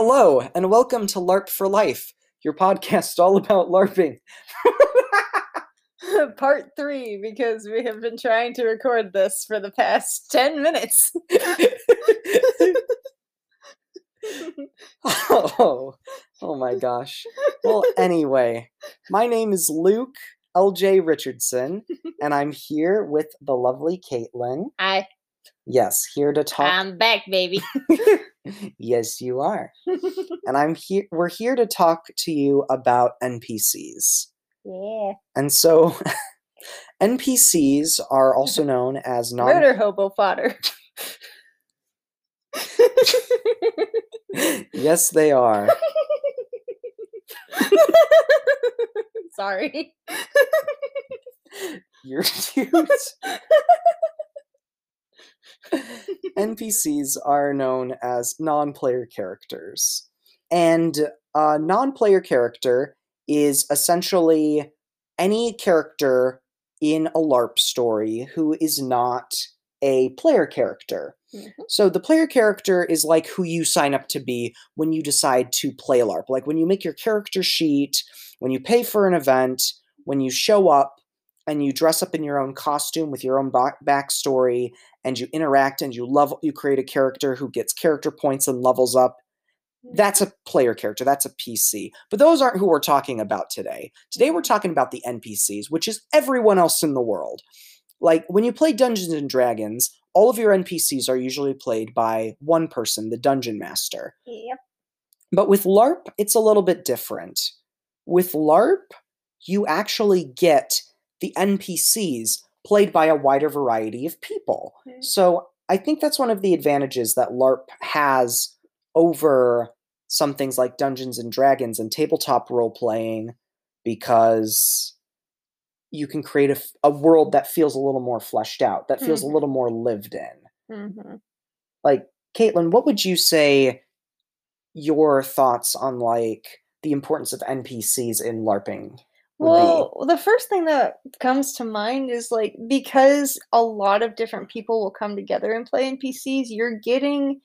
Hello, and welcome to LARP for Life, your podcast all about LARPing. Part three, because we have been trying to record this for the past 10 minutes. oh, oh my gosh. Well, anyway, my name is Luke LJ Richardson, and I'm here with the lovely Caitlin. Hi, Yes, here to talk. I'm back, baby. yes, you are. and I'm here. We're here to talk to you about NPCs. yeah. And so, NPCs are also known as non. Murder hobo fodder. yes, they are. Sorry. You're cute. NPCs are known as non player characters. And a non player character is essentially any character in a LARP story who is not a player character. Mhm. So the player character is like who you sign up to be when you decide to play LARP. Like when you make your character sheet, when you pay for an event, when you show up and you dress up in your own costume with your own back- backstory and you interact and you level you create a character who gets character points and levels up. That's a player character, that's a PC. But those aren't who we're talking about today. Today we're talking about the NPCs, which is everyone else in the world. Like when you play Dungeons and Dragons, all of your NPCs are usually played by one person, the dungeon master. Yep. But with LARP, it's a little bit different. With LARP, you actually get the NPCs played by a wider variety of people. Mm. So I think that's one of the advantages that LARP has over some things like Dungeons and Dragons and tabletop role playing because you can create a world that feels a little more fleshed out, that feels Mhm. a little more lived in hmm like caitlin what would you say your thoughts on like the importance of npcs in larping Well, the first thing that comes to mind is like because a lot of different people will come together and play NPCs, you're getting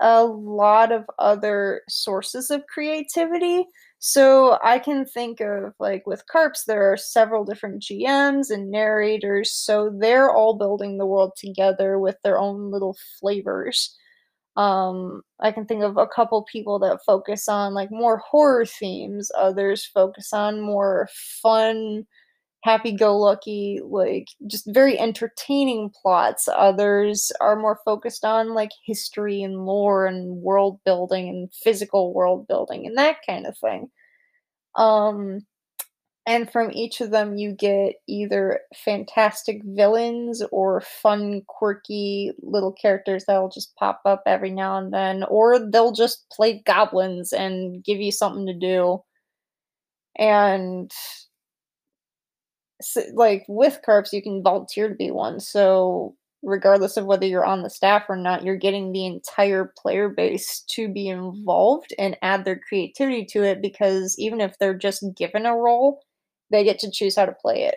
a lot of other sources of creativity. So I can think of like with Carps, there are several different GMs and narrators, so they're all building the world together with their own little flavors. Um, I can think of a couple people that focus on like more horror themes, others focus on more fun, happy go lucky, like just very entertaining plots. Others are more focused on like history and lore and world building and physical world building and that kind of thing. Um, and from each of them, you get either fantastic villains or fun, quirky little characters that'll just pop up every now and then, or they'll just play goblins and give you something to do. And s like with Carps, you can volunteer to be one. So, regardless of whether you're on the staff or not, you're getting the entire player base to be involved and add their creativity to it because even if they're just given a role, they get to choose how to play it.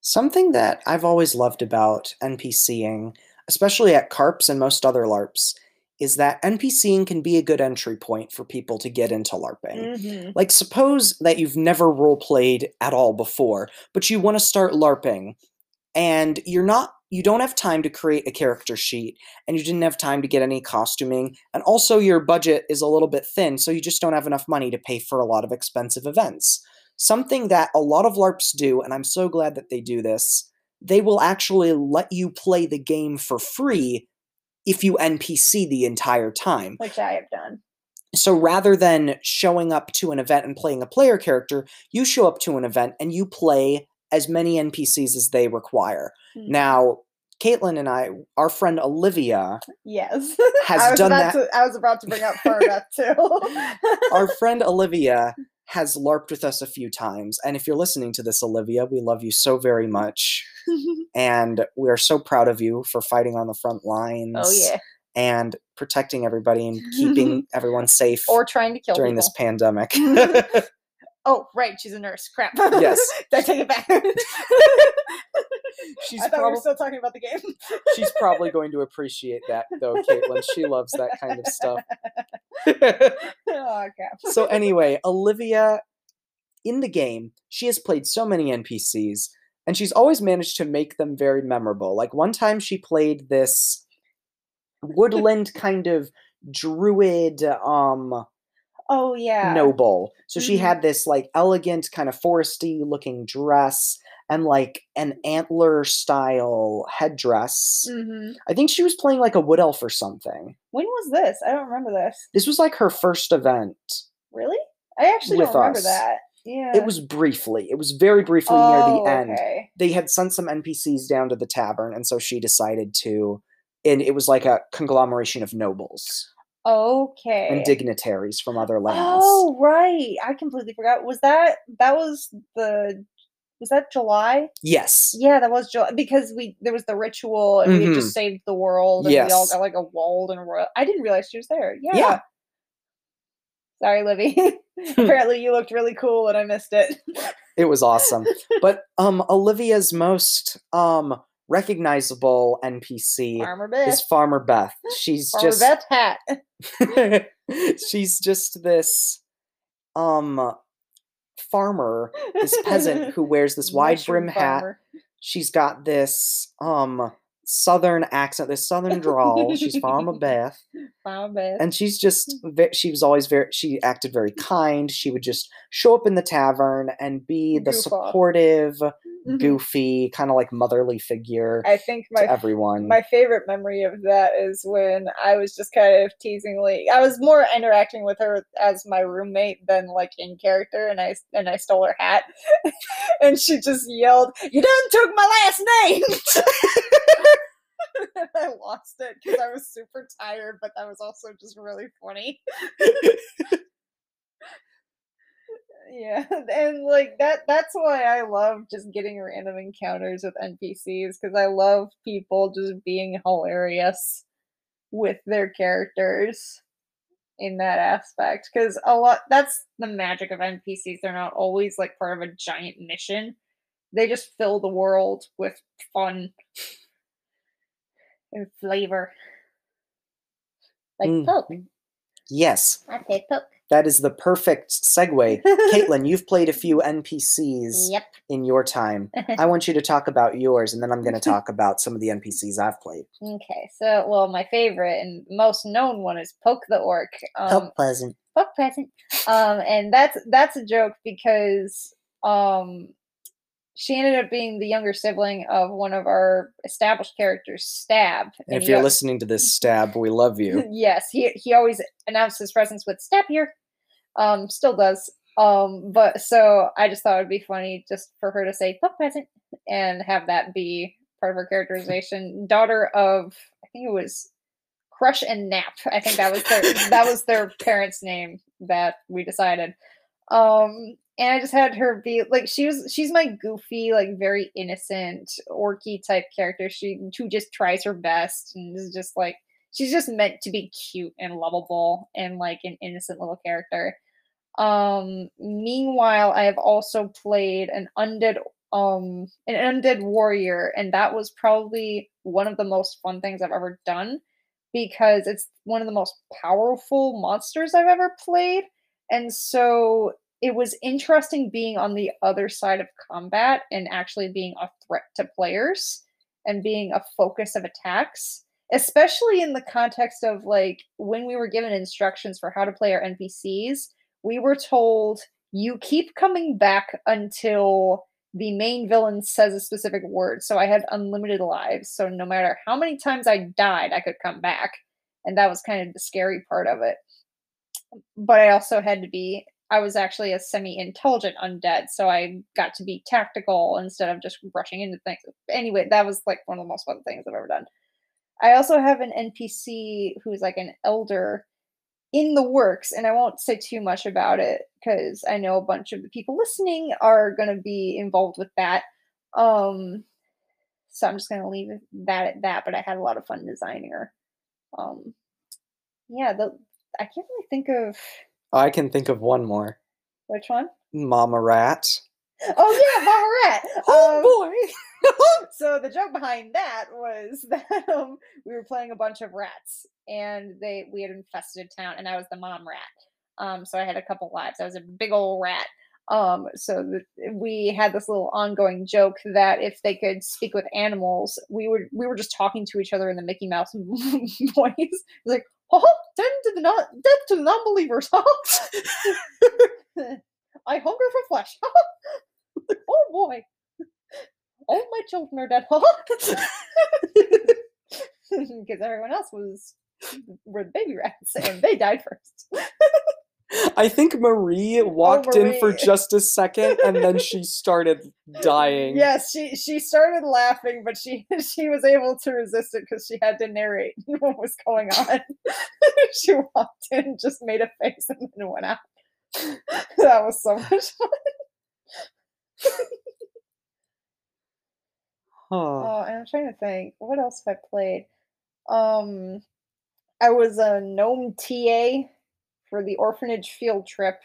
something that i've always loved about npcing especially at carps and most other larps is that npcing can be a good entry point for people to get into larping Mhm. Like, suppose that you've never role played at all before, but you want to start LARPing, and you're not, you don't have time to create a character sheet, and you didn't have time to get any costuming, and also your budget is a little bit thin, so you just don't have enough money to pay for a lot of expensive events. Something that a lot of LARPs do, and I'm so glad that they do this, they will actually let you play the game for free if you NPC the entire time. Which I have done. So rather than showing up to an event and playing a player character, you show up to an event and you play as many NPCs as they require. Mm. Now, Caitlin and I, our friend Olivia, Yes. has done that. To, I was about to bring up Farmer Beth too. our friend Olivia has LARPed with us a few times. And if you're listening to this, Olivia, we love you so very much. And we are so proud of you for fighting on the front lines oh yeah. and protecting everybody and keeping everyone safe Or trying to kill during people. this pandemic. Oh, right, she's a nurse. Crap. Yes. I take it back. She's I thought we probably were still talking about the game. she's probably going to appreciate that though, Caitlin. She loves that kind of stuff. oh crap. so anyway, Olivia in the game, she has played so many NPCs and she's always managed to make them very memorable. Like one time she played this woodland kind of druid um Oh yeah. noble. So she Mhm. had this like elegant kind of foresty looking dress and like an antler style headdress. hmm I think she was playing like a wood elf or something. When was this? I don't remember this. This was like her first event. Really? I actually don't remember us. that. Yeah. It was briefly. It was very briefly oh, near the end. Okay. They had sent some NPCs down to the tavern, and so she decided to. And it was like a conglomeration of nobles Okay. and dignitaries from other lands. Oh right, I completely forgot. Was that that was the was that July? Yes. Yeah, that was July because we there was the ritual and we had Mhm. just saved the world and we all got like a walled and a royal. I didn't realize she was there. Yeah. Yeah. Sorry, Livy. Apparently, you looked really cool and I missed it. It was awesome. but um Olivia's most um recognizable NPC Farmer is Farmer Beth. She's Farmer just Beth hat. she's just this um farmer, this peasant who wears this wide brim hat. She's got this um southern accent, this southern drawl. She's Farmer Beth. Farmer Beth. and she's just ve- she was always very she acted very kind she would just show up in the tavern and be the Goof off. Mhm. goofy kind of like motherly figure I think my to everyone My favorite memory of that is when I was just kind of teasingly. I was more interacting with her as my roommate than like in character, and I and I stole her hat, and she just yelled, "You done took my last name!" and I lost it because I was super tired, but that was also just really funny. yeah and like that that's why i love just getting random encounters with npcs because i love people just being hilarious with their characters in that aspect because a lot that's the magic of npcs they're not always like part of a giant mission. They just fill the world with fun and flavor. Like mm-hmm. poke. Yes. I say poke that is the perfect segue. Caitlin you've played a few npcs yep. in your time. I want you to talk about yours and then i'm going to talk about some of the npcs i've played. Okay, so well, my favorite and most known one is Poke the Orc. Um, pleasant. Poke Pleasant. Um, and that's that's a joke because um, she ended up being the younger sibling of one of our established characters, Stab. and if you're listening to this stab we love you yes, he he always announced his presence with "Stab here." Um, still does. Um, but so I just thought it'd be funny just for her to say "Poke present" and have that be part of her characterization. Daughter of I think it was Crush and Nap. I think that was their that was their parents' name that we decided. Um, and I just had her be like she was she's my goofy, like very innocent, orky type character. She who just tries her best and is just like she's just meant to be cute and lovable and like an innocent little character. Um, meanwhile, I have also played an undead um an undead warrior, and that was probably one of the most fun things I've ever done because it's one of the most powerful monsters I've ever played. And so it was interesting being on the other side of combat and actually being a threat to players and being a focus of attacks, especially in the context of like when we were given instructions for how to play our NPCs, we were told you keep coming back until the main villain says a specific word. So I had unlimited lives. So no matter how many times I died, I could come back. And that was kind of the scary part of it. But I also had to be, I was actually a semi intelligent undead. So I got to be tactical instead of just rushing into things. Anyway, that was like one of the most fun things I've ever done. I also have an NPC who's like an elder in the works, and I won't say too much about it because I know a bunch of the people listening are going to be involved with that. Um, so I'm just going to leave that at that. But I had a lot of fun designing her. Um, yeah, the I can't really think of I can think of one more. which one. Mama Rat. Oh yeah, Mama Rat. Oh Um, boy! so the joke behind that was that um, we were playing a bunch of rats, and they we had infested a town, and I was the mom rat. Um, so I had a couple lives. I was a big old rat. Um, so the, we had this little ongoing joke that if they could speak with animals, we would we were just talking to each other in the Mickey Mouse voice. Like, oh, death to the non death to the non-believers. I hunger for flesh. oh boy. All my children are dead. Because everyone else was were the baby rats and they died first. I think Marie walked in for just a second and then she started dying. Yes, she she started laughing, but she she was able to resist it because she had to narrate what was going on. she walked in, just made a face, and then went out. that was so much fun. Huh. Oh, and I'm trying to think, what else have I played? Um, I was a gnome TA for the orphanage field trip.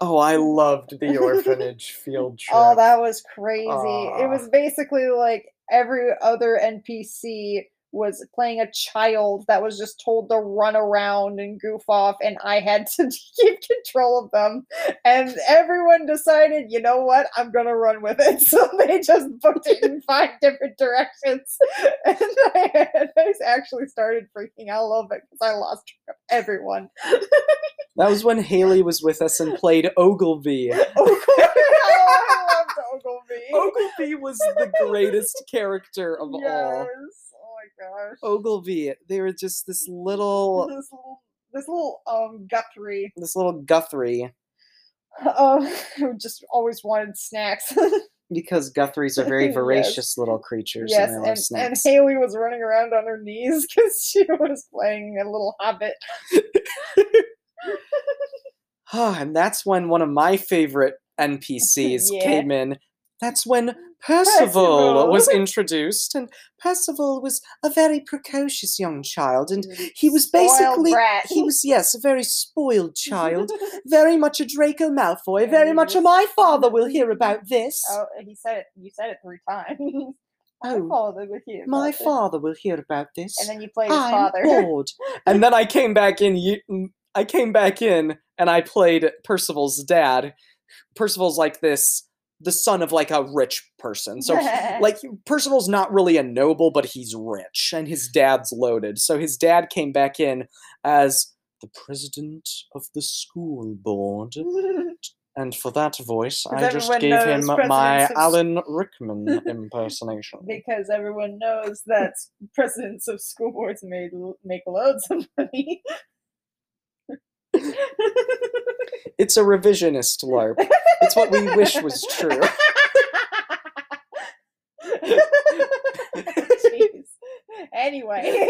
Oh, I loved the orphanage field oh, trip. Oh, that was crazy. It was basically like every other NPC was playing a child that was just told to run around and goof off, and I had to keep control of them. And everyone decided, you know what, I'm gonna run with it. So they just booked it in five different directions. And I, I actually started freaking out a little bit because I lost track of everyone. That was when Haley was with us and played Ogilvy. Oh, I loved Ogilvy. Ogilvy was the greatest character of yes. all. Gosh. Ogilvy, they were just this little, this little, this little um Guthrie, this little Guthrie, um, who just always wanted snacks. because Guthries are very Yes. voracious little creatures. yes, and and, love and. Haley was running around on her knees because she was playing a little hobbit. Ah, and that's when one of my favorite NPCs Yeah. came in. That's when Percival, Percival. was introduced, and Percival was a very precocious young child, and he was basically brat. he was yes a very spoiled child, very much a Draco Malfoy, very much a my father will hear about this. Oh, he said it. You said it three times. My Oh, father with you. my this. father will hear about this. And then you played his I'm father. bored. and then I came back in. ye- mm, I came back in, and I played Percival's dad. Percival's like this, the son of like a rich person. So like Percival's not really a noble, but he's rich, and his dad's loaded. So his dad came back in as the president of the school board, and for that voice, I just gave him my of Alan Rickman impersonation. because everyone knows that presidents of school boards made make loads of money. It's a revisionist LARP. It's what we wish was true. Jeez. Anyway.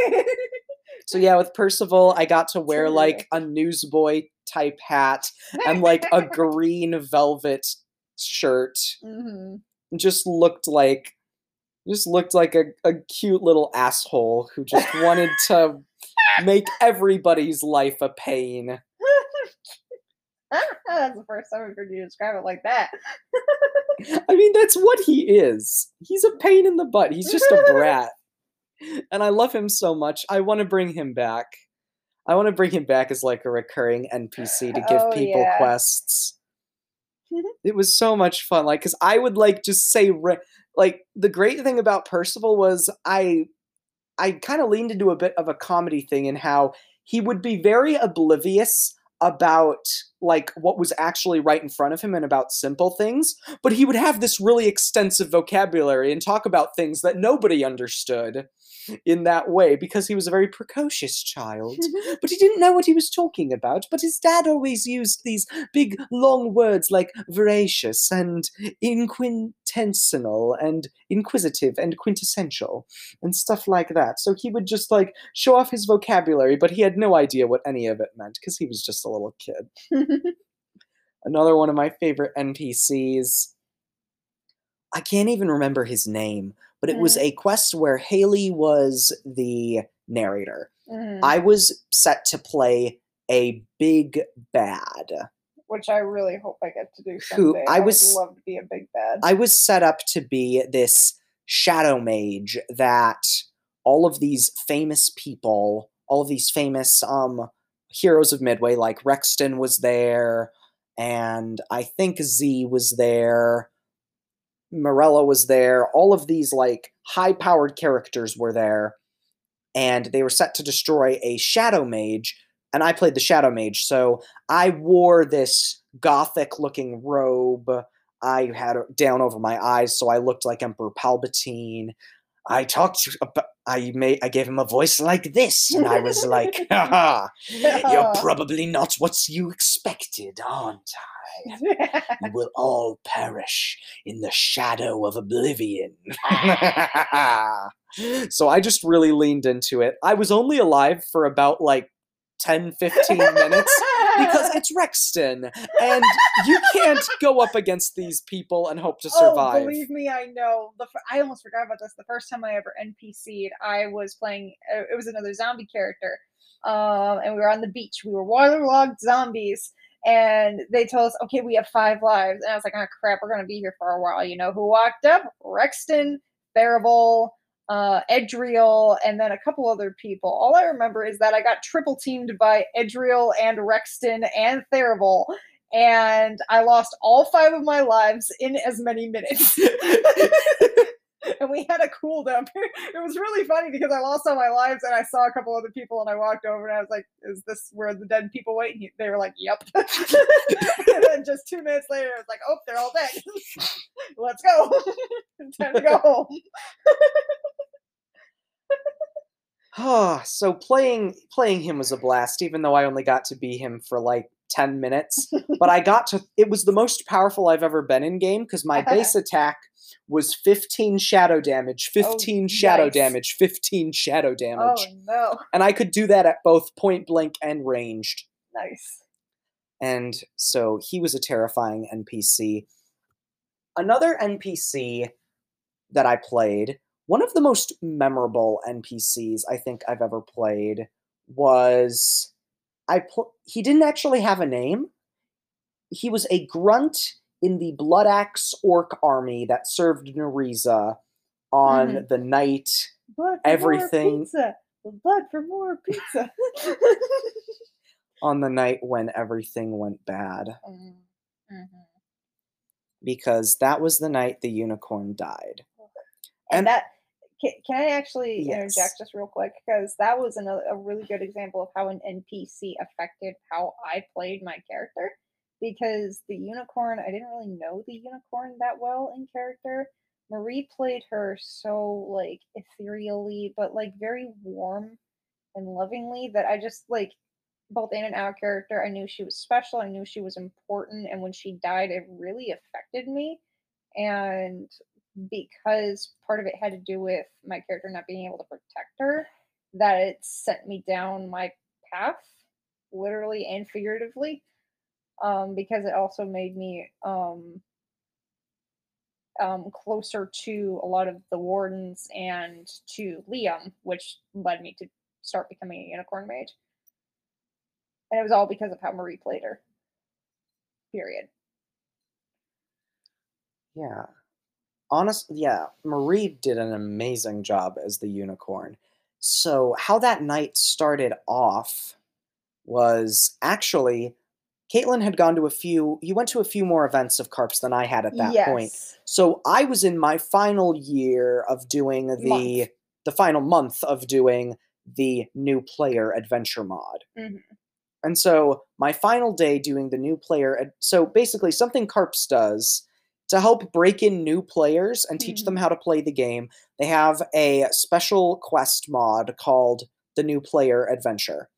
So yeah, with Percival, I got to wear like a newsboy type hat and like a green velvet shirt. Mhm. Just looked like just looked like a, a cute little asshole who just wanted to make everybody's life a pain. That's the first time I've heard you describe it like that. I mean, that's what he is. He's a pain in the butt. He's just a brat. And I love him so much. I want to bring him back. I want to bring him back as like a recurring NPC to give Oh, people yeah. quests. it was so much fun. Like, cause I would like just say, ra- like, the great thing about Percival was I, I kind of leaned into a bit of a comedy thing in how he would be very oblivious about like what was actually right in front of him and about simple things but he would have this really extensive vocabulary and talk about things that nobody understood in that way because he was a very precocious child but he didn't know what he was talking about. But his dad always used these big, long words like voracious and inquintensional and inquisitive and quintessential and stuff like that. So he would just like show off his vocabulary, but he had no idea what any of it meant because he was just a little kid. Another one of my favorite NPCs. I can't even remember his name, but it was Mm. a quest where Haley was the narrator. Mhm. I was set to play a big bad. which I really hope I get to do Who- someday. I would was- love to be a big bad. I was set up to be this shadow mage that all of these famous people, all of these famous um heroes of Midway, like Rexton was there, and I think Z was there, Morella was there, all of these like high powered characters were there, and they were set to destroy a shadow mage, and I played the shadow mage, so I wore this gothic looking robe. I had it down over my eyes, so I looked like Emperor Palpatine. I talked about, I made, I gave him a voice like this, and I was like, "Haha, you're probably not what you expected, aren't I? You will all perish in the shadow of oblivion." so I just really leaned into it. I was only alive for about like 10, 15 minutes because it's Rexton, and you can't go up against these people and hope to survive. Oh, believe me, I know. The I almost forgot about this. The first time I ever NPC'd, I was playing. Uh, it was another zombie character, um, and we were on the beach. We were waterlogged zombies, and they told us, "Okay, we have five lives." And I was like, "Oh crap, we're gonna be here for a while." You know who walked up? Rexton, Tharible, uh, Edriel, and then a couple other people. All I remember is that I got triple teamed by Edriel and Rexton and Tharible, and I lost all five of my lives in as many minutes. and we had a cooldown. It was really funny because I lost all my lives and I saw a couple other people and I walked over and I was like, "Is this where the dead people wait?" And they were like, "Yep." and then just two minutes later, I was like, "Oh, they're all dead. Let's go. Time to go home." Ah, so playing playing him was a blast, even though I only got to be him for like 10 minutes. but I got to it was the most powerful I've ever been in game because my base attack was 15 shadow damage, 15 shadow Oh, nice. damage, 15 shadow damage. Oh no! And I could do that at both point blank and ranged. Nice. And so he was a terrifying NPC. Another NPC that I played, one of the most memorable NPCs I think I've ever played was I pl- he didn't actually have a name. He was a grunt in the Blood Axe Orc army that served Nareeza on the night Blood Everything-. Blood for more pizza. on the night when everything went bad Mm, mhm. because that was the night the unicorn died. and, And- that can, can i actually Yes. interject just real quick because that was a really good example of how an npc affected how i played my character because the unicorn i didn't really know the unicorn that well in character marie played her so like ethereally but like very warm and lovingly that i just like both in and out character i knew she was special i knew she was important and when she died it really affected me and because part of it had to do with my character not being able to protect her, that it sent me down my path, literally and figuratively. Um, because it also made me um, um, closer to a lot of the wardens and to Liam, which led me to start becoming a unicorn mage. And it was all because of how Marie played her. Period. Yeah. Honest, yeah, Marie did an amazing job as the unicorn. So, how that night started off was actually Caitlin had gone to a few, you went to a few more events of CARPS than I had at that point. Yes. So, I was in my final year of doing the Month. the final month of doing the new player adventure mod. Mhm. And so my final day doing the new player, ad- so basically something Carps does to help break in new players and teach them how to play the game. They have a special quest mod called the new player adventure.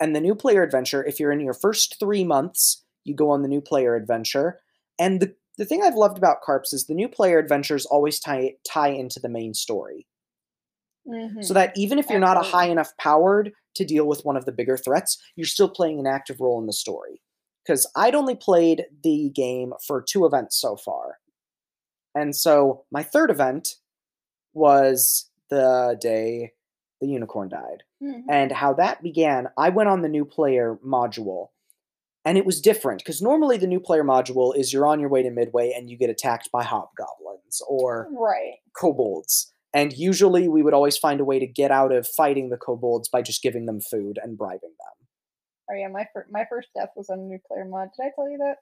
And the new player adventure, if you're in your first three months, you go on the new player adventure. And the, the thing I've loved about Carps is the new player adventures always tie tie into the main story Mhm. so that even if you're not a high enough powered to deal with one of the bigger threats, you're still playing an active role in the story. Because I'd only played the game for two events so far. And so my third event was the day the unicorn died. Mhm. And how that began, I went on the new player module. and it was different because normally the new player module is you're on your way to Midway and you get attacked by hobgoblins or Right. kobolds. And usually we would always find a way to get out of fighting the kobolds by just giving them food and bribing them. Oh yeah, my fir- my first death was on a new player mod. Did I tell you that?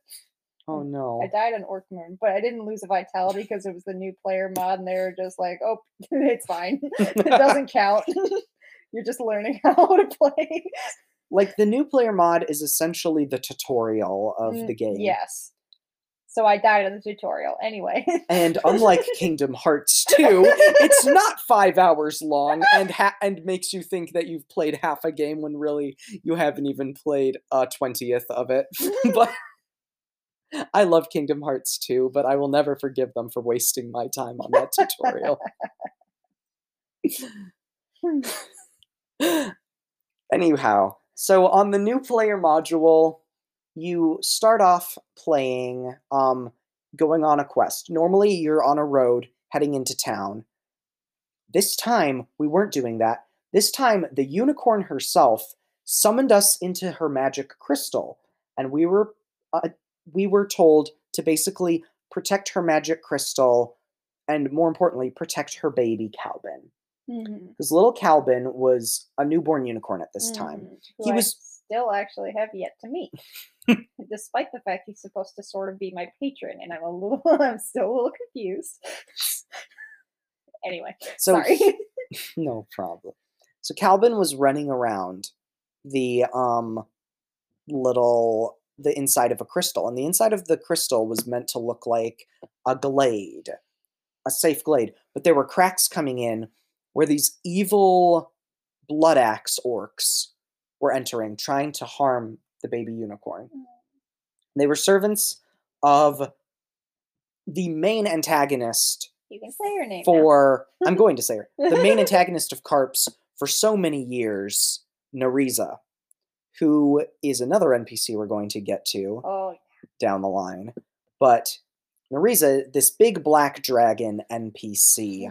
Oh no. I died on Orc Moon, but I didn't lose a vitality because it was the new player mod, and they were just like, "Oh, it's fine. it doesn't count. You're just learning how to play." like the new player mod is essentially the tutorial of Mm, the game. Yes. So I died on the tutorial anyway. And unlike Kingdom Hearts 2, it's not five hours long and ha- and makes you think that you've played half a game when really you haven't even played a twentieth of it. but I love Kingdom Hearts 2, but I will never forgive them for wasting my time on that tutorial. Anyhow, so on the new player module, you start off playing um going on a quest. Normally you're on a road heading into town. This time we weren't doing that. This time the unicorn herself summoned us into her magic crystal and we were uh, we were told to basically protect her magic crystal and more importantly protect her baby Calvin because little Calvin was a newborn unicorn at this time. mhm, He I was- still actually have yet to meet, despite the fact he's supposed to sort of be my patron, and I'm a little, I'm still a little confused. anyway, So sorry. no problem. So Calvin was running around the um little the inside of a crystal, and the inside of the crystal was meant to look like a glade, a safe glade. But there were cracks coming in where these evil blood axe orcs were entering, trying to harm the baby unicorn. Mm. They were servants of the main antagonist you can say your name. for I'm going to say her. The main antagonist of Carps for so many years, Nareeza, who is another NPC we're going to get to Oh, down the line. But Nareeza, this big black dragon NPC, mm-hmm.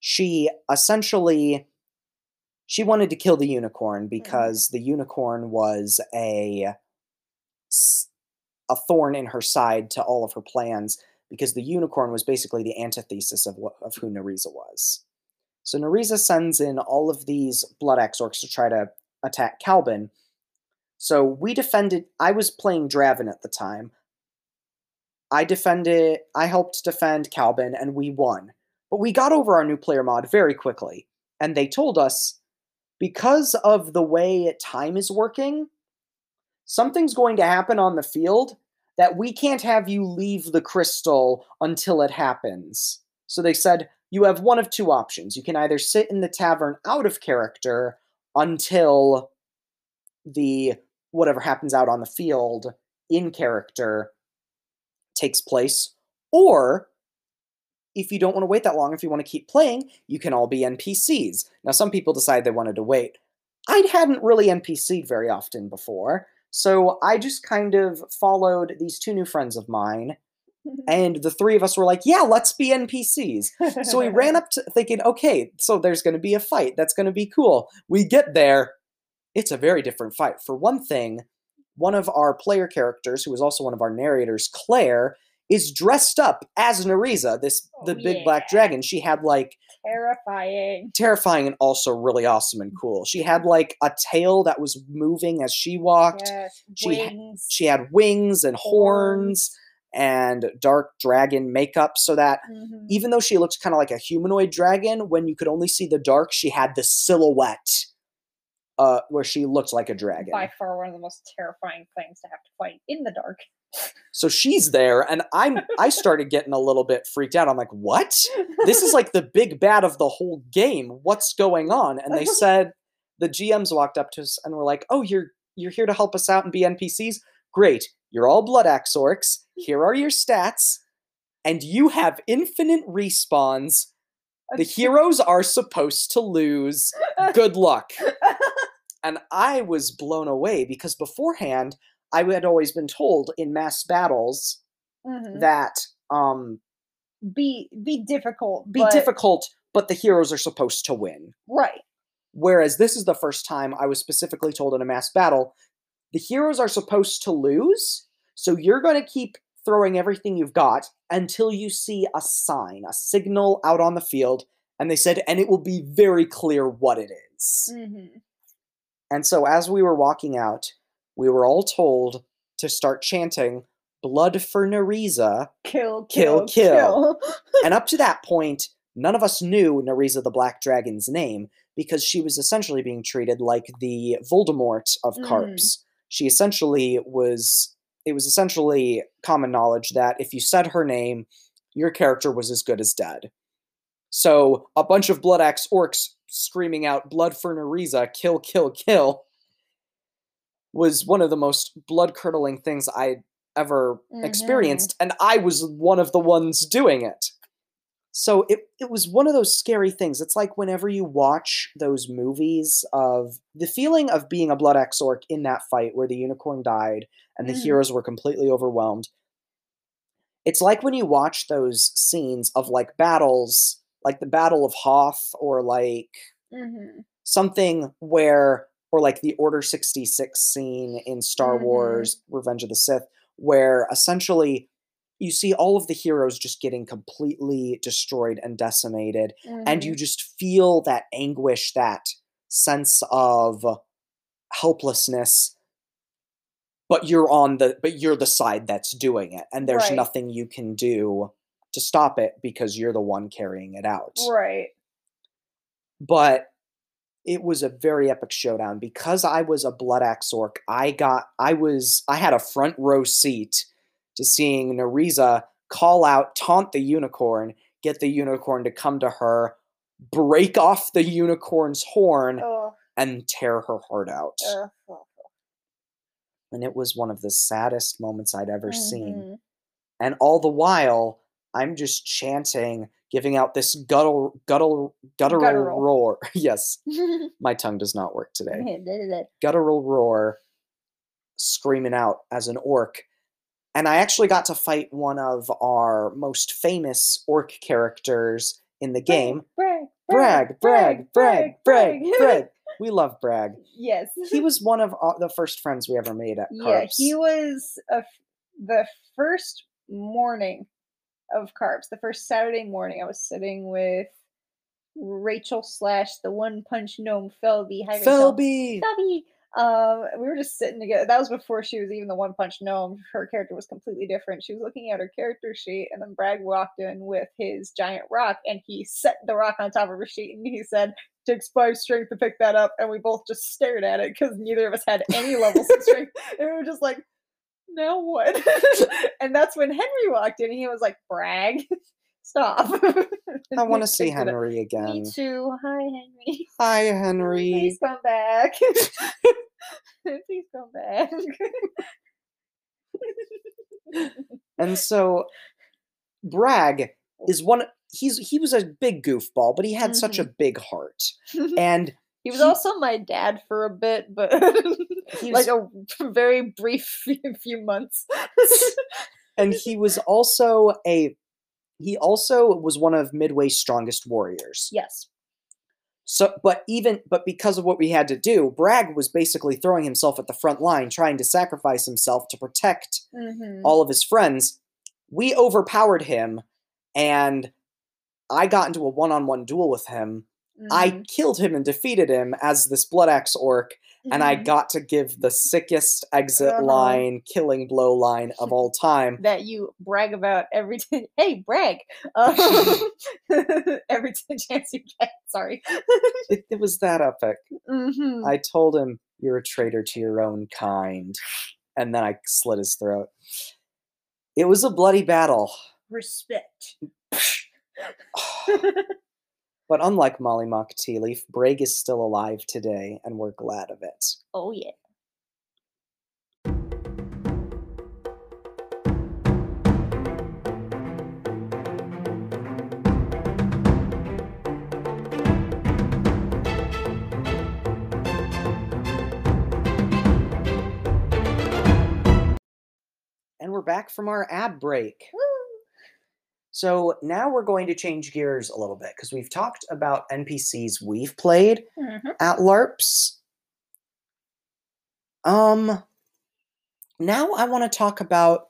she essentially she wanted to kill the unicorn mm-hmm. because the unicorn was a a thorn in her side to all of her plans because the unicorn was basically the antithesis of what, of who Nareeza was. So Nareeza sends in all of these blood axe orcs to try to attack Calvin. So we defended. I was playing Draven at the time. I defended. I helped defend Calvin, and we won. But we got over our new player mod very quickly, and they told us because of the way time is working, something's going to happen on the field that we can't have you leave the crystal until it happens. So they said you have one of two options. You can either sit in the tavern out of character until the whatever happens out on the field in character takes place, or if you don't want to wait that long, if you want to keep playing, you can all be NPCs. Now, some people decide they wanted to wait. I hadn't really NPC'd very often before, so I just kind of followed these two new friends of mine, and the three of us were like, yeah, let's be NPCs. So we ran up to thinking, okay, so there's going to be a fight. That's going to be cool. We get there. It's a very different fight. For one thing, one of our player characters, who is also one of our narrators, Claire, is dressed up as Nareeza, this the Oh, big black dragon. She had like Terrifying. terrifying and also really awesome and cool. She had mm-hmm. like a tail that was moving as she walked. Yes, She wings. She had wings and horns and dark dragon makeup so that Mhm. even though she looked kind of like a humanoid dragon, when you could only see the dark, she had the silhouette uh, where she looked like a dragon. By far one of the most terrifying things to have to fight in the dark. So she's there, and I'm I started getting a little bit freaked out. I'm like, what? This is like the big bad of the whole game. What's going on? And they said the GMs walked up to us and were like, oh, you're you're here to help us out and be NPCs. Great. You're all blood axe orcs. Here are your stats. And you have infinite respawns. The heroes are supposed to lose. Good luck. And I was blown away because beforehand, I had always been told in mass battles Mhm. that um, be be difficult. be but- difficult, but the heroes are supposed to win. Right. Whereas this is the first time I was specifically told in a mass battle the heroes are supposed to lose, so you're going to keep throwing everything you've got until you see a sign, a signal out on the field. And they said, and it will be very clear what it is. Mm-hmm. And so as we were walking out, we were all told to start chanting, Blood for Nareeza. Kill, Kill, kill, kill. kill. and up to that point, none of us knew Nareeza the Black Dragon's name because she was essentially being treated like the Voldemort of Mm. She essentially was, it was essentially common knowledge that if you said her name, your character was as good as dead. So a bunch of Blood Axe orcs screaming out, Blood for Nareeza, kill, kill, kill, was one of the most blood curdling things I'd ever Mhm. experienced, and I was one of the ones doing it. So it, it was one of those scary things. It's like whenever you watch those movies of the feeling of being a Blood Axe Orc in that fight where the unicorn died and the Mhm. heroes were completely overwhelmed. It's like when you watch those scenes of like battles, like the Battle of Hoth or like Mm-hmm. something where or like the order 66 scene in star Mhm. wars revenge of the sith where essentially you see all of the heroes just getting completely destroyed and decimated and you mm-hmm. just feel that anguish that sense of helplessness but you're on the but you're the side that's doing it and there's Right. nothing you can do to stop it because you're the one carrying it out right. but it was a very epic showdown because I was a blood axe orc. I got I was I had a front row seat to seeing Nareeza call out, taunt the unicorn, get the unicorn to come to her, break off the unicorn's horn, Oh, and tear her heart out. oh. And it was one of the saddest moments I'd ever seen. Mhm. And all the while, I'm just chanting, giving out this guttural, guttural, guttural, Guttural. roar. yes, my tongue does not work today. Mm-hmm. guttural roar screaming out as an orc. And I actually got to fight one of our most famous orc characters in the game. Brag, Brag, brag, brag, brag, brag. We love Brag. yes. He was one of the first friends we ever made at Yeah, he was the first morning of Carps, the first Saturday morning. I was sitting with Rachel slash the One Punch Gnome Felby. Hi, Rachel. Felby! Felby. Um, we were just sitting together. That was before she was even the One Punch Gnome. Her character was completely different. She was looking at her character sheet, and then Bragg walked in with his giant rock, and he set the rock on top of her sheet, and he said, "Takes five strength to pick that up." And we both just stared at it because neither of us had any levels of strength, and we were just like, "Now what?" and that's when Henry walked in, and he was like, "Bragg." Stop. I want to see Picked it up. Henry again. Me too. Hi, Henry. Hi, Henry. Please come back. Please come back. And so Bragg is one he's he was a big goofball, but he had such a mm-hmm. big heart. And he was He- also my dad for a bit, but like a very brief few, few months. and he was also a he also was one of Midway's strongest warriors. yes. So but even but because of what we had to do, Bragg was basically throwing himself at the front line trying to sacrifice himself to protect Mhm. all of his friends. We overpowered him and I got into a one-on-one duel with him. I Mhm. killed him and defeated him as this blood axe orc and I Mhm. got to give the sickest exit Uh-huh. line, killing blow line of all time. that you brag about every time. Hey, brag! Um, every t- chance you get. Sorry. It, it was that epic. hmm I told him, You're a traitor to your own kind. And then I slit his throat. It was a bloody battle. Respect. but unlike Molly Mock Tea Leaf, Bragg is still alive today, and we're glad of it. oh yeah. And we're back from our ad break. Woo. So now we're going to change gears a little bit because we've talked about NPCs we've played Mhm. at LARPs. Um, now I want to talk about.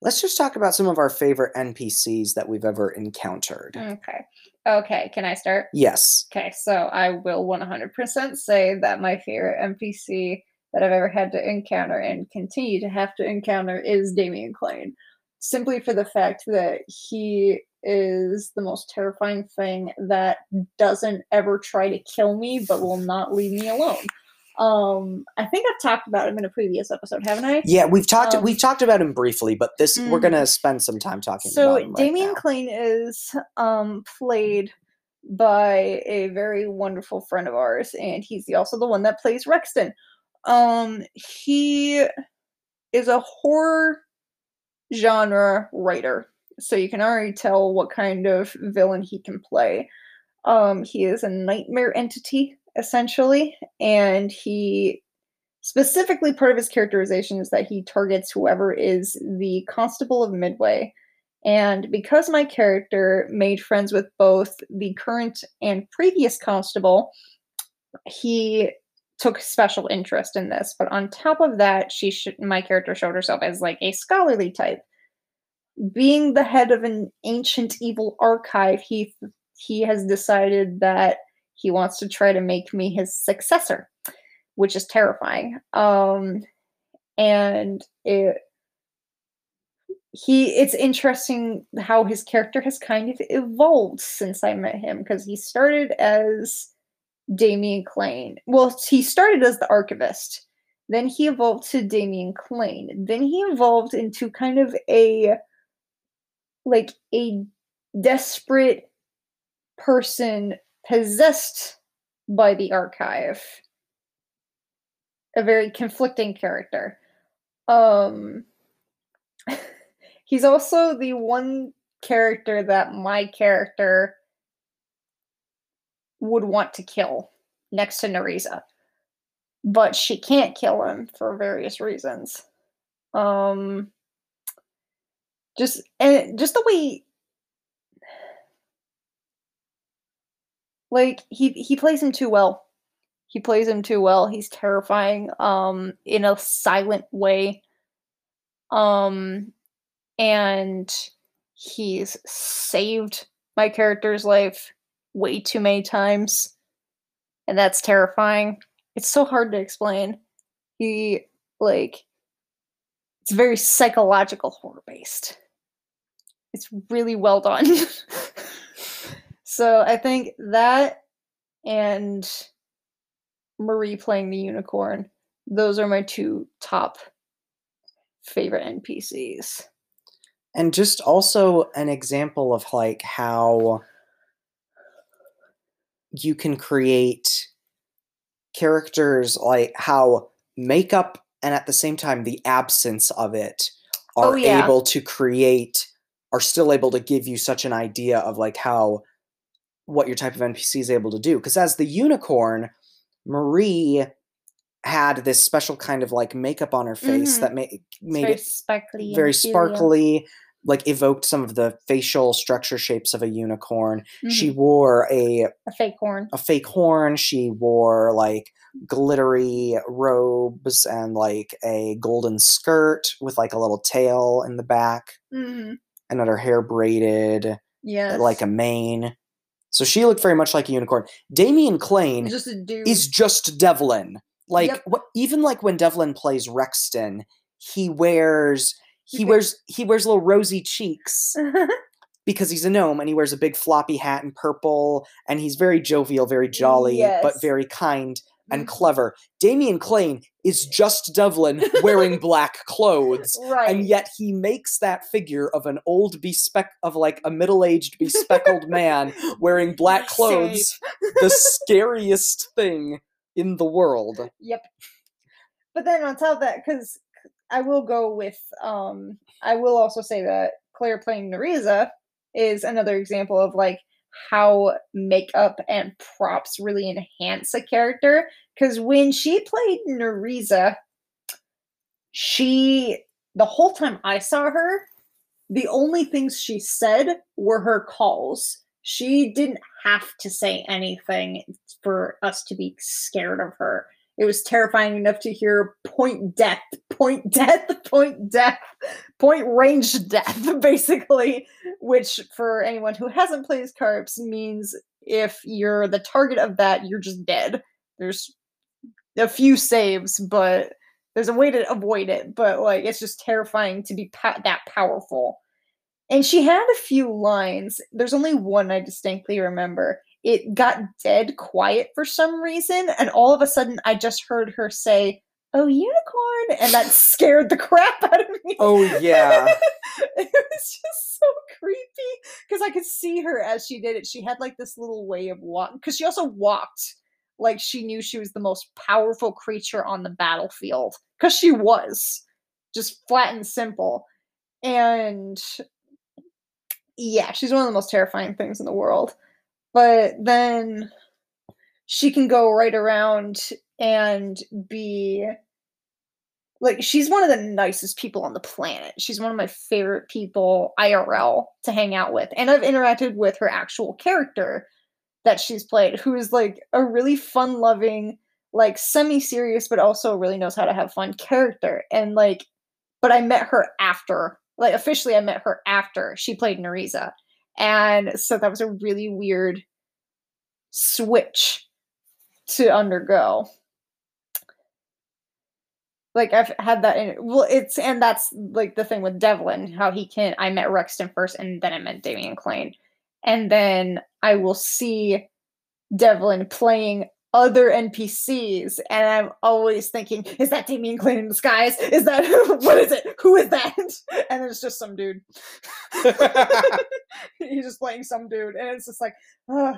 Let's just talk about some of our favorite NPCs that we've ever encountered. Okay. Okay, can I start? Yes. Okay, so I will 100% say that my favorite NPC that I've ever had to encounter and continue to have to encounter is Damien Claine. Simply for the fact that he is the most terrifying thing that doesn't ever try to kill me but will not leave me alone. Um, I think I've talked about him in a previous episode, haven't I? Yeah, we've talked Um, we've talked about him briefly, but this we're Mhm. gonna spend some time talking So about him right Damien now. Claine is um played by a very wonderful friend of ours, and he's the, also the one that plays Rexton. Um, he is a horror genre writer, so you can already tell what kind of villain he can play. Um, he is a nightmare entity essentially, and he specifically part of his characterization is that he targets whoever is the constable of Midway. And because my character made friends with both the current and previous constable, he took special interest in this. But on top of that, she sh- my character showed herself as like a scholarly type. Being the head of an ancient evil archive, he he has decided that he wants to try to make me his successor, which is terrifying. Um, and it he it's interesting how his character has kind of evolved since I met him because he started as Damien Claine. Well, he started as the archivist. Then he evolved to Damien Claine. Then he evolved into kind of a like a desperate person possessed by the archive. A very conflicting character. Um he's also the one character that my character would want to kill next to Nareeza. But she can't kill him for various reasons. Um just and just the way like he he plays him too well. He plays him too well. He's terrifying um in a silent way. Um and he's saved my character's life way too many times. And that's terrifying. It's so hard to explain. He like it's very psychological horror based. It's really well done. so I think that and Marie playing the unicorn, those are my two top favorite NPCs. and just also an example of like how you can create characters like how makeup and at the same time the absence of it are Oh, yeah. able to create are still able to give you such an idea of like how what your type of npc is able to do because as the unicorn marie had this special kind of like makeup on her face Mhm. that ma- made it sparkly, very sparkly like evoked some of the facial structure shapes of a unicorn she Mhm. wore a a fake horn. a fake horn she wore like glittery robes and like a golden skirt with like a little tail in the back Mm-hmm. and had her hair braided Yes. like a mane so she looked very much like a unicorn Damien Claine just is just devlin like Yep. what even like when devlin plays rexton he wears he wears he wears little rosy cheeks because he's a gnome and he wears a big floppy hat in purple and he's very jovial very jolly but very kind and Mhm. clever Damien Claine is just devlin wearing black clothes right. and yet he makes that figure of an old bespeck of like a middle-aged bespeckled man wearing black clothes the scariest thing in the world Yep. But then on top of that, because I will go with, um, I will also say that Claire playing Nareeza is another example of like how makeup and props really enhance a character. Because when she played Nareeza, she, the whole time I saw her, the only things she said were her calls. She didn't have to say anything for us to be scared of her. It was terrifying enough to hear point death, point death, point death, point range death, basically, which for anyone who hasn't played carps means if you're the target of that, you're just dead. There's a few saves, but there's a way to avoid it. But like, it's just terrifying to be pa- that powerful. And she had a few lines. There's only one I distinctly remember. It got dead quiet for some reason, and all of a sudden, I just heard her say, "Oh, unicorn," and that scared the crap out of me. Oh yeah. it was just so creepy because I could see her as she did it. She had like this little way of walking because she also walked like she knew she was the most powerful creature on the battlefield because she was just flat and simple. And yeah, she's one of the most terrifying things in the world. But then she can go right around and be like she's one of the nicest people on the planet. She's one of my favorite people IRL to hang out with. And I've interacted with her actual character that she's played, who is like a really fun loving, like semi serious, but also really knows how to have fun character. And like, but I met her after, like officially, I met her after she played Nareeza. And so that was a really weird switch to undergo like I've had that in well it's and that's like the thing with Devlin how he can I met Rexton first and then I met Damien Claine. and then I will see Devlin playing other NPCs and I'm always thinking is that Damien Claine in disguise? Is that what is it? Who is that? And it's just some dude. He's just playing some dude and it's just like uh.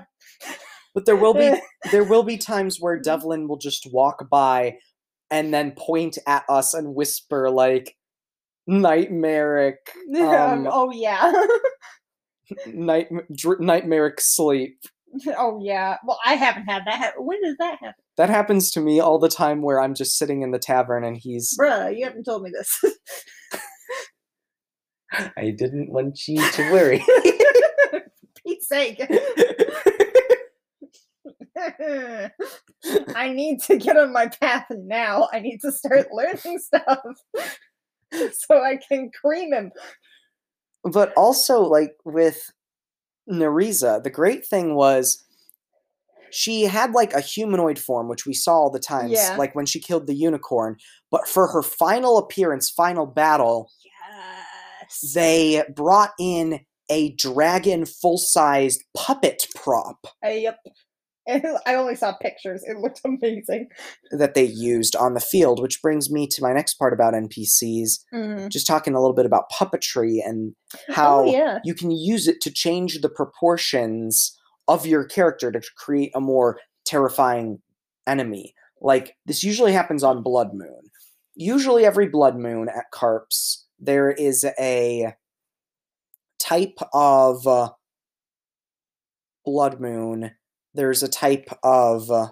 but there will be there will be times where Devlin will just walk by and then point at us and whisper like nightmaric um, oh yeah night dr- nightmaric sleep oh yeah. Well i haven't had that. When does that happen? That happens to me all the time where i'm just sitting in the tavern and he's bruh you haven't told me this. I didn't want you to worry. Pete's sake. I need to get on my path now. I need to start learning stuff so I can cream him. But also, like with Nareeza, the great thing was she had like a humanoid form, which we saw all the times, Yeah. like when she killed the unicorn. But for her final appearance, final battle, Yes. they brought in a dragon full sized puppet prop Uh, yep. I only saw pictures. It looked amazing. that they used on the field, which brings me to my next part about NPCs. Mm. Just talking a little bit about puppetry and how oh yeah. you can use it to change the proportions of your character to create a more terrifying enemy. Like this usually happens on Blood Moon. Usually every Blood Moon at Carps, there is a type of uh, Blood Moon. There's a type of uh,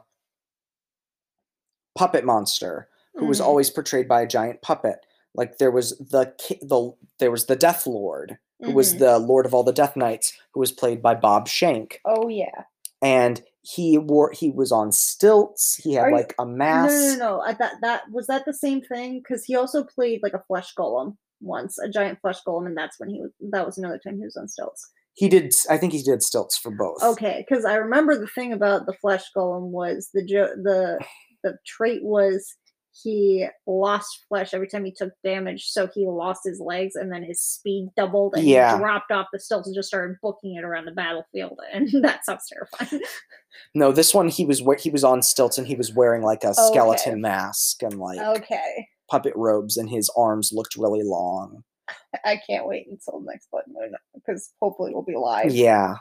puppet monster who was Mhm. always portrayed by a giant puppet. Like there was the the there was the Death Lord, who was Mhm. the Lord of all the Death Knights, who was played by Bob Shank, Oh yeah. and he wore he was on stilts. He had Are you- like a mask. no, no, no. I thought that was that the same thing because he also played like a flesh golem once, a giant flesh golem, and that's when he was. That was another time he was on stilts. He did. I think he did stilts for both. Okay, because I remember the thing about the flesh golem was the jo- the the trait was he lost flesh every time he took damage, so he lost his legs, and then his speed doubled, and Yeah. he dropped off the stilts and just started booking it around the battlefield, and that sounds terrifying. No, this one he was he was on stilts and he was wearing like a Okay. skeleton mask and like okay, puppet robes, and his arms looked really long. I can't wait until next Blood Moon because hopefully we'll be live. Yeah.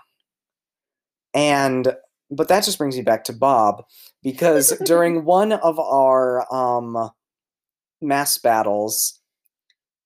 And but that just brings me back to Bob because during one of our um mass battles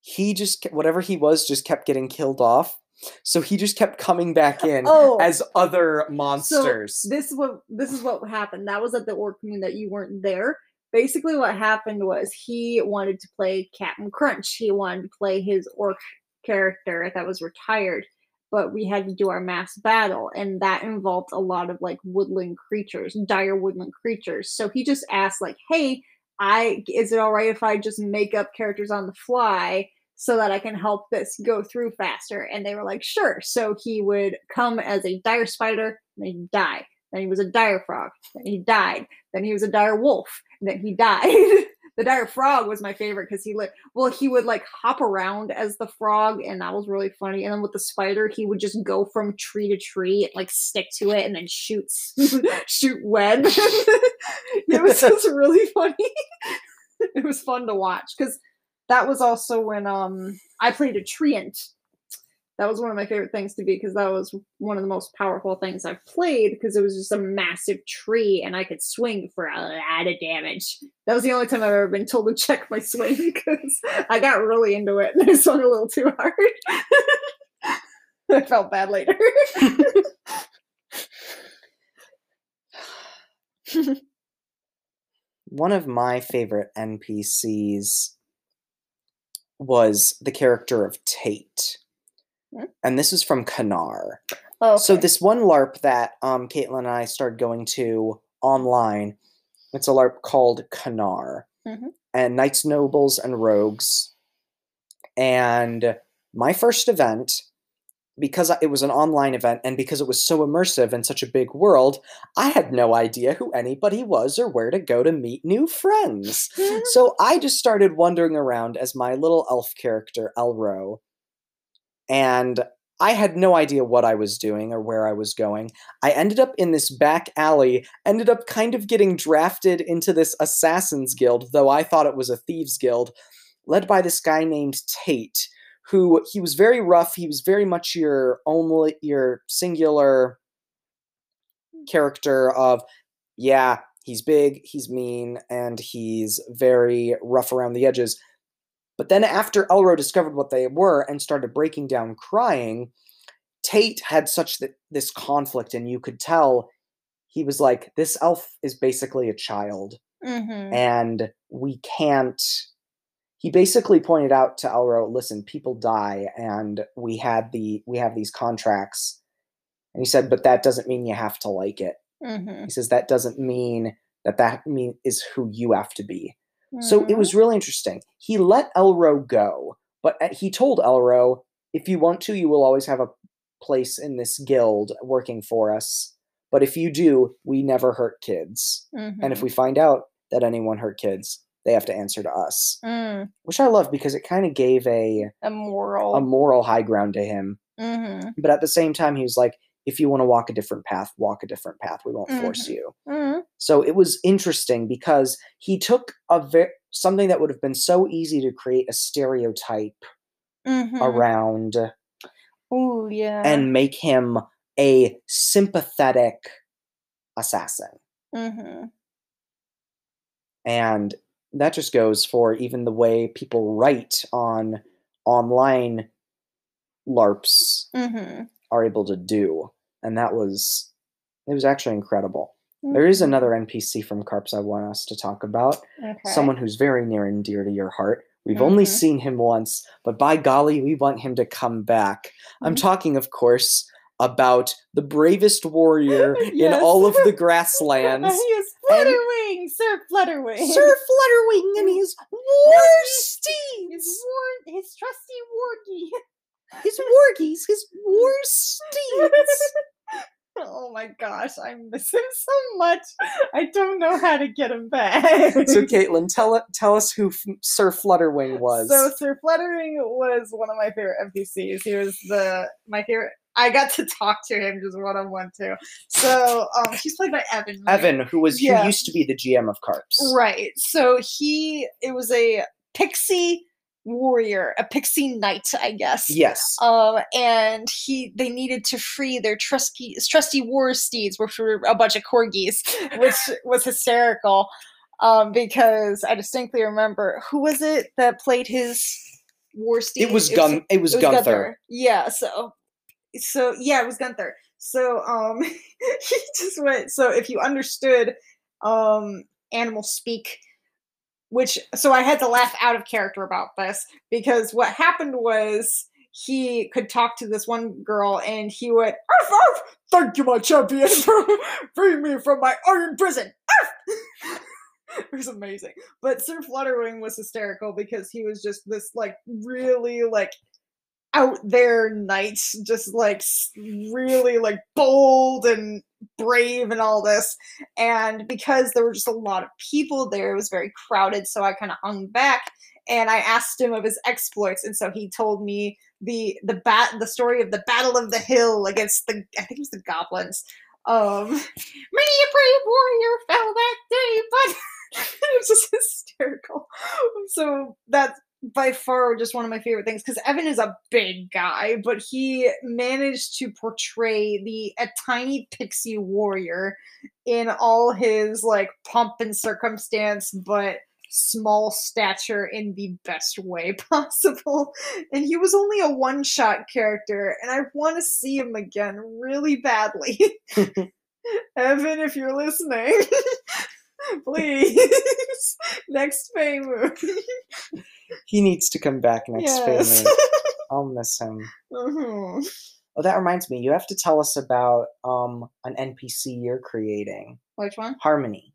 he just whatever he was just kept getting killed off. So he just kept coming back in Oh. as other monsters. this is what this is what happened. That was at the orc moon that you weren't there. Basically, what happened was he wanted to play Captain Crunch. He wanted to play his orc character that was retired, but we had to do our mass battle, and that involved a lot of like woodland creatures, dire woodland creatures. So he just asked, like, "Hey, I is it all right if I just make up characters on the fly?" So that I can help this go through faster. And they were like, sure. So he would come as a dire spider, and he'd die. Then he was a dire frog, then he died. Then he was a dire wolf, then he died. the dire frog was my favorite because he like well he would like hop around as the frog and that was really funny and then with the spider he would just go from tree to tree and like stick to it and then shoot shoot web. It was just really funny. It was fun to watch because that was also when um i played a treant that was one of my favorite things to be because that was one of the most powerful things I've played because it was just a massive tree and I could swing for a lot of damage. That was the only time I've ever been told to check my swing because I got really into it and I swung a little too hard. I felt bad later. one of my favorite NPCs was the character of Tate and this is from Kanar. Oh, okay. So this one LARP that um, Caitlin and I started going to online, it's a LARP called Kanar, Mhm. and Knights, Nobles, and Rogues. And my first event, because it was an online event and because it was so immersive and such a big world, I had no idea who anybody was or where to go to meet new friends. So I just started wandering around as my little elf character, Elro. And I had no idea what I was doing or where I was going. I ended up in this back alley, ended up kind of getting drafted into this Assassin's Guild, though I thought it was a Thieves Guild, led by this guy named Tate, who he was very rough. He was very much your only, your singular character of, yeah, he's big, he's mean, and he's very rough around the edges. But then after Elro discovered what they were and started breaking down crying, Tate had such th- this conflict, and you could tell he was like, "This elf is basically a child, Mhm. and we can't." He basically pointed out to Elro, "Listen, people die, and we had the we have these contracts." And he said, "But that doesn't mean you have to like it." Mhm. He says that doesn't mean that that mean is who you have to be. So it was really interesting. He let Elro go, but uh, he told Elro, if you want to, you will always have a place in this guild working for us. But if you do, we never hurt kids. And if Mhm. we find out that anyone hurt kids, they have to answer to us. Mm, Which I love because it kind of gave a a moral. a moral high ground to him. Mhm. But at the same time, he was like, if you want to walk a different path, walk a different path. We won't force Mhm. you. Mhm. So it was interesting because he took a ve- something that would have been so easy to create a stereotype Mhm. around Ooh, yeah. and make him a sympathetic assassin. Mhm. And that just goes for even the way people write on online LARPs Mhm. are able to do. And that was it was actually incredible. There is another NPC from Carps I want us to talk about. Okay. someone who's very near and dear to your heart. We've only Mhm. seen him once, but by golly, we want him to come back. I'm Mhm. talking, of course, about the bravest warrior in all of the grasslands, he is Flutterwing, Sir Flutterwing. Sir Flutterwing and his war steeds, his war, his trusty wargie. his wargies, his war steeds. Oh my gosh, I miss him so much. I don't know how to get him back. so, Caitlin, tell tell us who F- Sir Flutterwing was. So Sir Flutterwing was one of my favorite NPCs. He was the my favorite. I got to talk to him just one on one too. So um, he's played by Evan. right? Evan, who was Yeah. who used to be the GM of Carps. Right. So he it was a pixie warrior, a pixie knight, I guess. Yes. Um, and he they needed to free their trusty trusty war steeds, which were a bunch of corgis, which was hysterical. Um, because I distinctly remember who was it that played his war steed? It was Gun. It was, it was Gunther. Yeah, so so yeah, it was Gunther. So um he just went so if you understood um animal speak which so I had to laugh out of character about this because what happened was he could talk to this one girl and he would arf, arf, thank you my champion for freeing me from my iron prison arf! it was amazing but sir flutterwing was hysterical because he was just this like really like out there knight just like really like bold and brave and all this. And because there were just a lot of people there it was very crowded so i kind of hung back and i asked him of his exploits and so he told me the the bat the story of the battle of the hill against the i think it was the goblins. Um many a brave warrior fell that day but it was just hysterical. So that's by far just one of my favorite things because Evan is a big guy, but he managed to portray the a tiny pixie warrior in all his like pomp and circumstance, but small stature in the best way possible. And he was only a one shot character, and I want to see him again really badly. Evan, if you're listening, please, next movie. He needs to come back next Yes. family. I'll miss him. Mhm. Oh, that reminds me. You have to tell us about um an NPC you're creating. Which one? Harmony.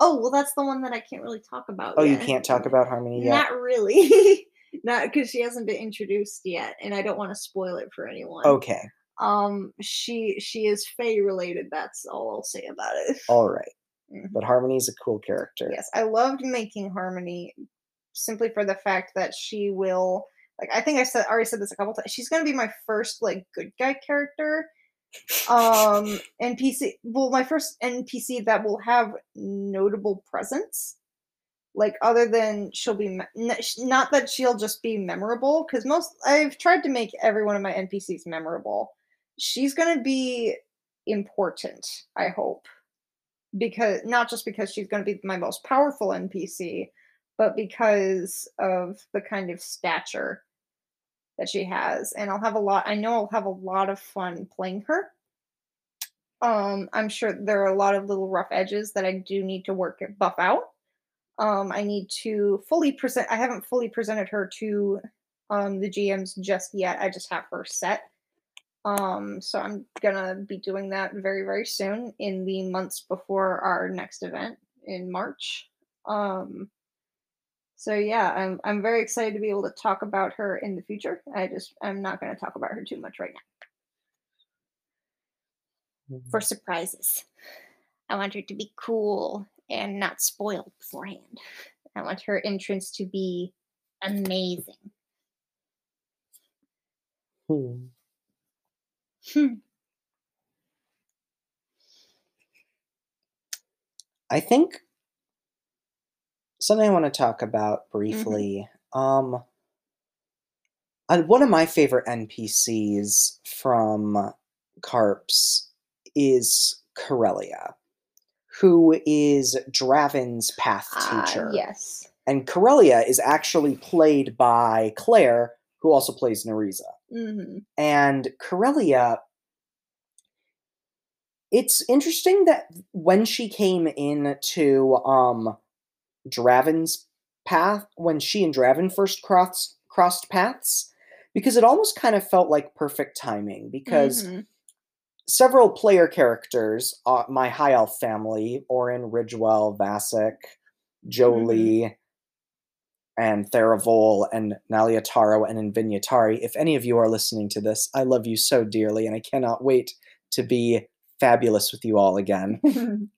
Oh, well, that's the one that I can't really talk about. Oh, you can't talk about Harmony yet. Not really. Not because she hasn't been introduced yet, and I don't want to spoil it for anyone. Okay. Um, she she is Faye related. That's all I'll say about it. All right. Mhm. But Harmony's a cool character. Yes, I loved making Harmony simply for the fact that she will like I think I said already said this a couple times. She's gonna be my first like good guy character. Um NPC well my first NPC that will have notable presence. Like other than she'll be not that she'll just be memorable cuz most I've tried to make every one of my NPCs memorable. She's going to be important, I hope because not just because she's going to be my most powerful NPC, but because of the kind of stature that she has. And I'll have a lot, I know I'll have a lot of fun playing her. Um, I'm sure there are a lot of little rough edges that I do need to work buff out. Um, I need to fully present, I haven't fully presented her to um, the GMs just yet. I just have her set. Um, so I'm gonna be doing that very, very soon in the months before our next event in March. Um, so yeah, I'm I'm very excited to be able to talk about her in the future. I just I'm not gonna talk about her too much right now for surprises. I want her to be cool and not spoiled beforehand. I want her entrance to be amazing. Hmm. Hmm. I think something I want to talk about briefly. Um, uh, one of my favorite NPCs from Carps is Corellia, who is Draven's path Ah, teacher. yes. And Corellia is actually played by Claire, who also plays Nareeza. hmm And Corellia, it's interesting that when she came into um Draven's path, when she and Draven first crossed crossed paths, because it almost kind of felt like perfect timing because Mhm. several player characters, uh, my High Elf family, Orin, Ridgewell, Vassic, Jolie, and Theravol, and Naliataro, and Invignatari. If any of you are listening to this, I love you so dearly, and I cannot wait to be fabulous with you all again.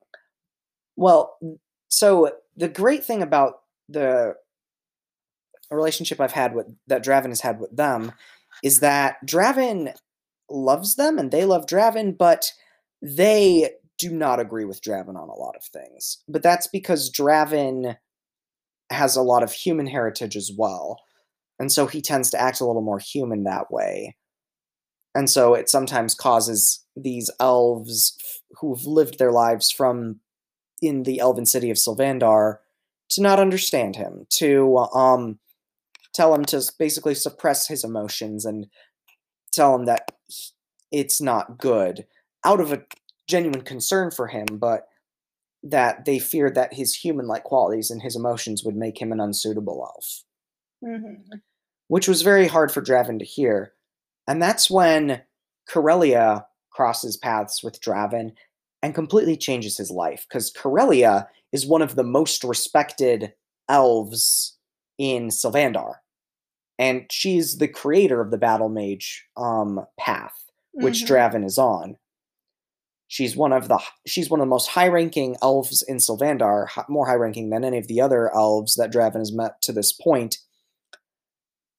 Well, so the great thing about the relationship I've had with that Draven has had with them is that Draven loves them and they love Draven, but they do not agree with Draven on a lot of things. But that's because Draven has a lot of human heritage as well. And so he tends to act a little more human that way. And so it sometimes causes these elves who've lived their lives from in the elven city of Sylvandar to not understand him, to um tell him to basically suppress his emotions and tell him that it's not good out of a genuine concern for him, but that they feared that his human like qualities and his emotions would make him an unsuitable elf. Mhm. which was very hard for Draven to hear. And that's when Corellia crosses paths with Draven and completely changes his life because Corellia is one of the most respected elves in Sylvandar. And she's the creator of the Battle Mage um, path, which Mhm. Draven is on. She's one of the she's one of the most high-ranking elves in Sylvandar, more high-ranking than any of the other elves that Draven has met to this point.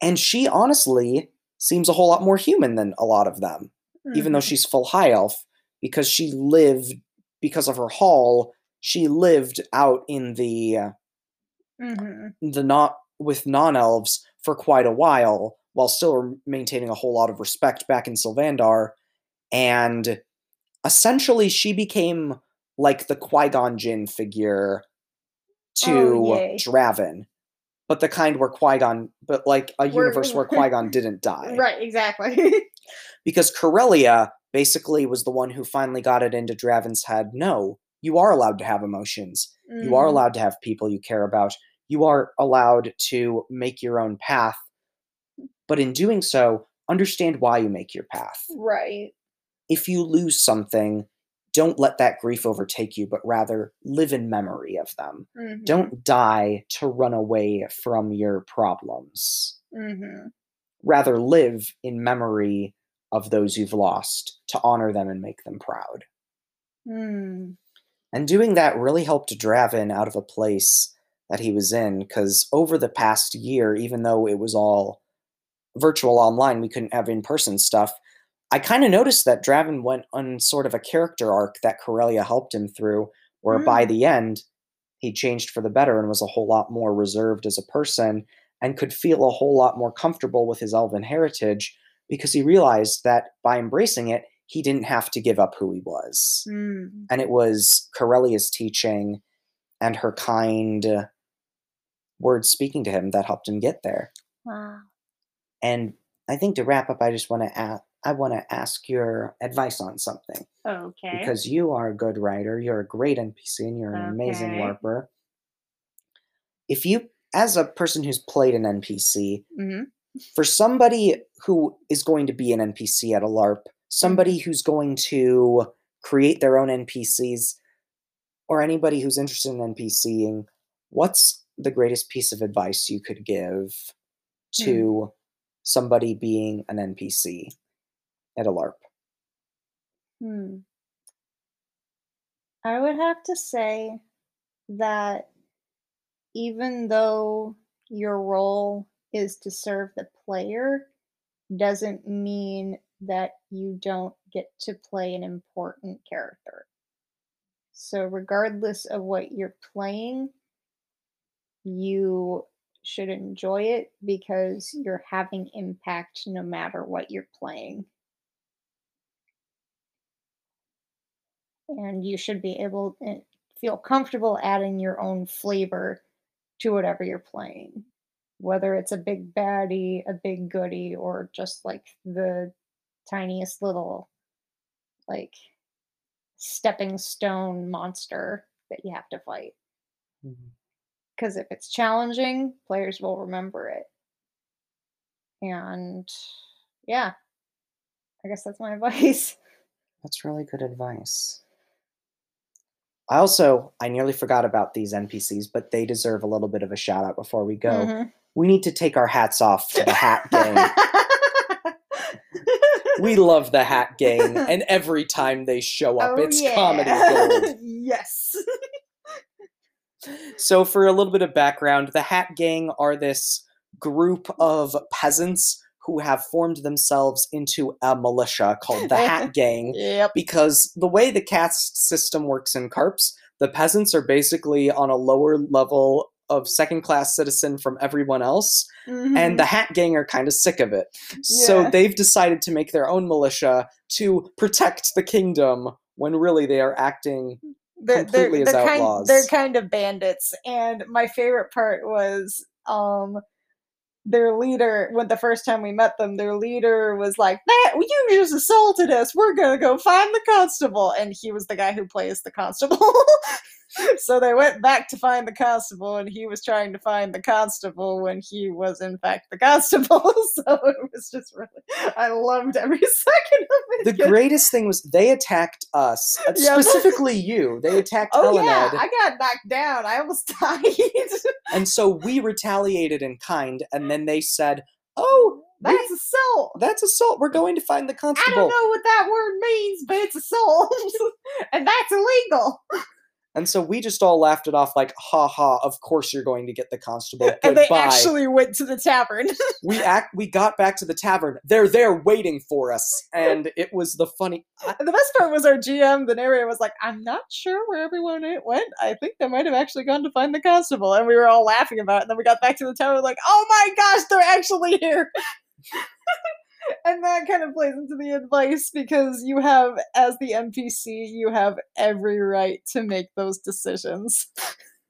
And she honestly seems a whole lot more human than a lot of them even though Mhm. she's full high elf, because she lived because of her hall. She lived out in the uh, Mhm. the not with non elves for quite a while, while still maintaining a whole lot of respect back in Sylvandar, and essentially she became like the Qui Gon Jinn figure to Oh. Draven, but the kind where Qui Gon, but like a universe where Qui Gon didn't die Right, exactly. because Corellia basically was the one who finally got it into Draven's head. No, you are allowed to have emotions. You are Mhm. allowed to have people you care about. You are allowed to make your own path. But in doing so, understand why you make your path. Right. If you lose something, don't let that grief overtake you, but rather live in memory of them. Mhm. Don't die to run away from your problems. Mhm. Rather live in memory of those you've lost to honor them and make them proud. Mm. And doing that really helped Draven out of a place that he was in because over the past year, even though it was all virtual online, we couldn't have in person stuff. I kind of noticed that Draven went on sort of a character arc that Corellia helped him through, where by Mm. the end, he changed for the better and was a whole lot more reserved as a person and could feel a whole lot more comfortable with his elven heritage because he realized that by embracing it, he didn't have to give up who he was Mm. and it was Corellia's teaching and her kind uh, words speaking to him that helped him get there. Wow. And I think to wrap up, I just want to ask, I want to ask your advice on something Okay. because you are a good writer, you're a great NPC, and you're an amazing Okay. LARPer. If you, as a person who's played an NPC, hmm for somebody who is going to be an NPC at a LARP, somebody who's going to create their own NPCs, or anybody who's interested in NPCing, what's the greatest piece of advice you could give to somebody being an NPC at a LARP? Hmm. I would have to say that even though your role is to serve the player, doesn't mean that you don't get to play an important character. So, regardless of what you're playing, you should enjoy it because you're having impact no matter what you're playing. and you should be able to feel comfortable adding your own flavor to whatever you're playing whether it's a big baddie a big goodie or just like the tiniest little like stepping stone monster that you have to fight because if it's challenging players will remember it and yeah i guess that's my advice That's really good advice. I also, I nearly forgot about these NPCs, but they deserve a little bit of a shout out before we go. Mhm. We need to take our hats off to the Hat Gang. we love the Hat Gang, and every time they show up, Oh, it's yeah. comedy gold. yes. So, for a little bit of background, the Hat Gang are this group of peasants who have formed themselves into a militia called the Hat Gang Yep. because the way the caste system works in carps, the peasants are basically on a lower level of second class citizen from everyone else, and the Hat Gang are kind of sick of it. So they've decided to make their own militia to protect the kingdom when really they are acting they're, completely they're, as they're kind, outlaws. they're kind of bandits. And my favorite part was um their leader when the first time we met them, their leader was like, That you just assaulted us. We're gonna go find the constable. And he was the guy who plays the constable. so they went back to find the constable, and he was trying to find the constable when he was, in fact, the constable. so it was just really, I loved every second of it. The greatest thing was they attacked us, Yeah, specifically you. They attacked Oh yeah, I got knocked down. I almost died. and so we retaliated in kind. And then they said, "Oh, we- That's assault. that's assault. We're going to find the constable. I don't know what that word means, but it's assault, and that's illegal. And so we just all laughed it off, like, "Ha ha! Of course you're going to get the constable." Goodbye. And they actually went to the tavern. we act. We got back to the tavern. They're there waiting for us, and it was the funny. And the best part was our GM, the narrator, was like, "I'm not sure where everyone went. I think they might have actually gone to find the constable." And we were all laughing about it. And then we got back to the tower, like, "Oh my gosh, they're actually here!" and that kind of plays into the advice because you have, as the NPC, you have every right to make those decisions.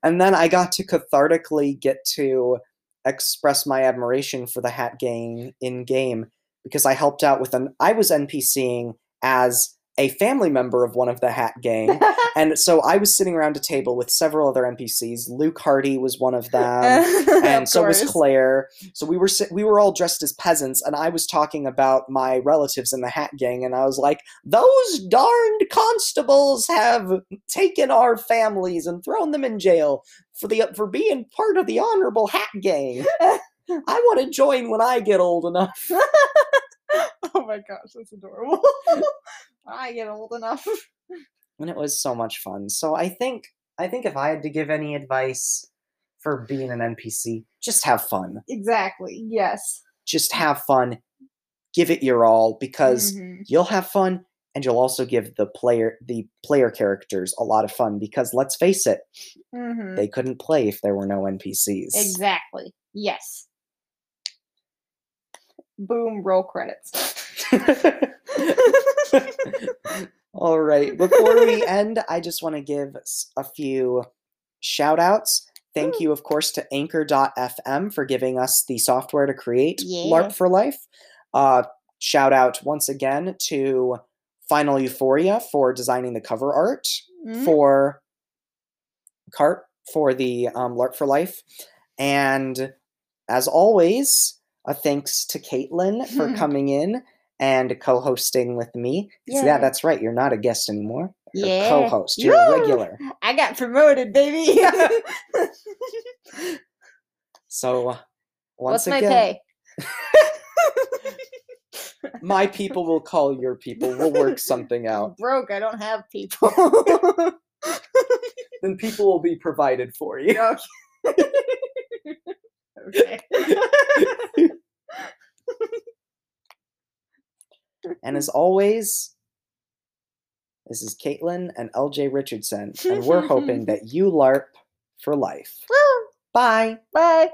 And then I got to cathartically get to express my admiration for the Hat Gang in game because I helped out with an. I was NPCing as a family member of one of the Hat Gang. And so I was sitting around a table with several other NPCs. Luke Hardy was one of them. and Of so was. Claire. So we were we were all dressed as peasants, and I was talking about my relatives in the Hat Gang, and I was like, "Those darned constables have taken our families and thrown them in jail for the for being part of the honorable Hat Gang. I want to join when I get old enough." oh my gosh, that's adorable. I get old enough. And it was so much fun. So I think I think if I had to give any advice for being an NPC, just have fun. Exactly. Yes. Just have fun. Give it your all because Mhm. you'll have fun and you'll also give the player the player characters a lot of fun because let's face it Mhm. they couldn't play if there were no npcs Exactly. Yes. Boom. Roll credits. all right before we end i just want to give a few shout outs thank Woo. you of course to anchor.fm for giving us the software to create Yeah. larp for life uh, shout out once again to final euphoria for designing the cover art Mhm. for cart for the um, larp for life and as always a thanks to caitlin for coming in and co-hosting with me. yeah Yeah. that's right you're not a guest anymore you're a Yeah. co-host you're a regular I got promoted, baby. so uh, once What's my again pay? my people will call your people we'll work something I'm out broke. I don't have people. then people will be provided for you okay. Okay. And as always, this is Caitlin and LJ Richardson, and we're hoping that you LARP for life. Bye. Bye.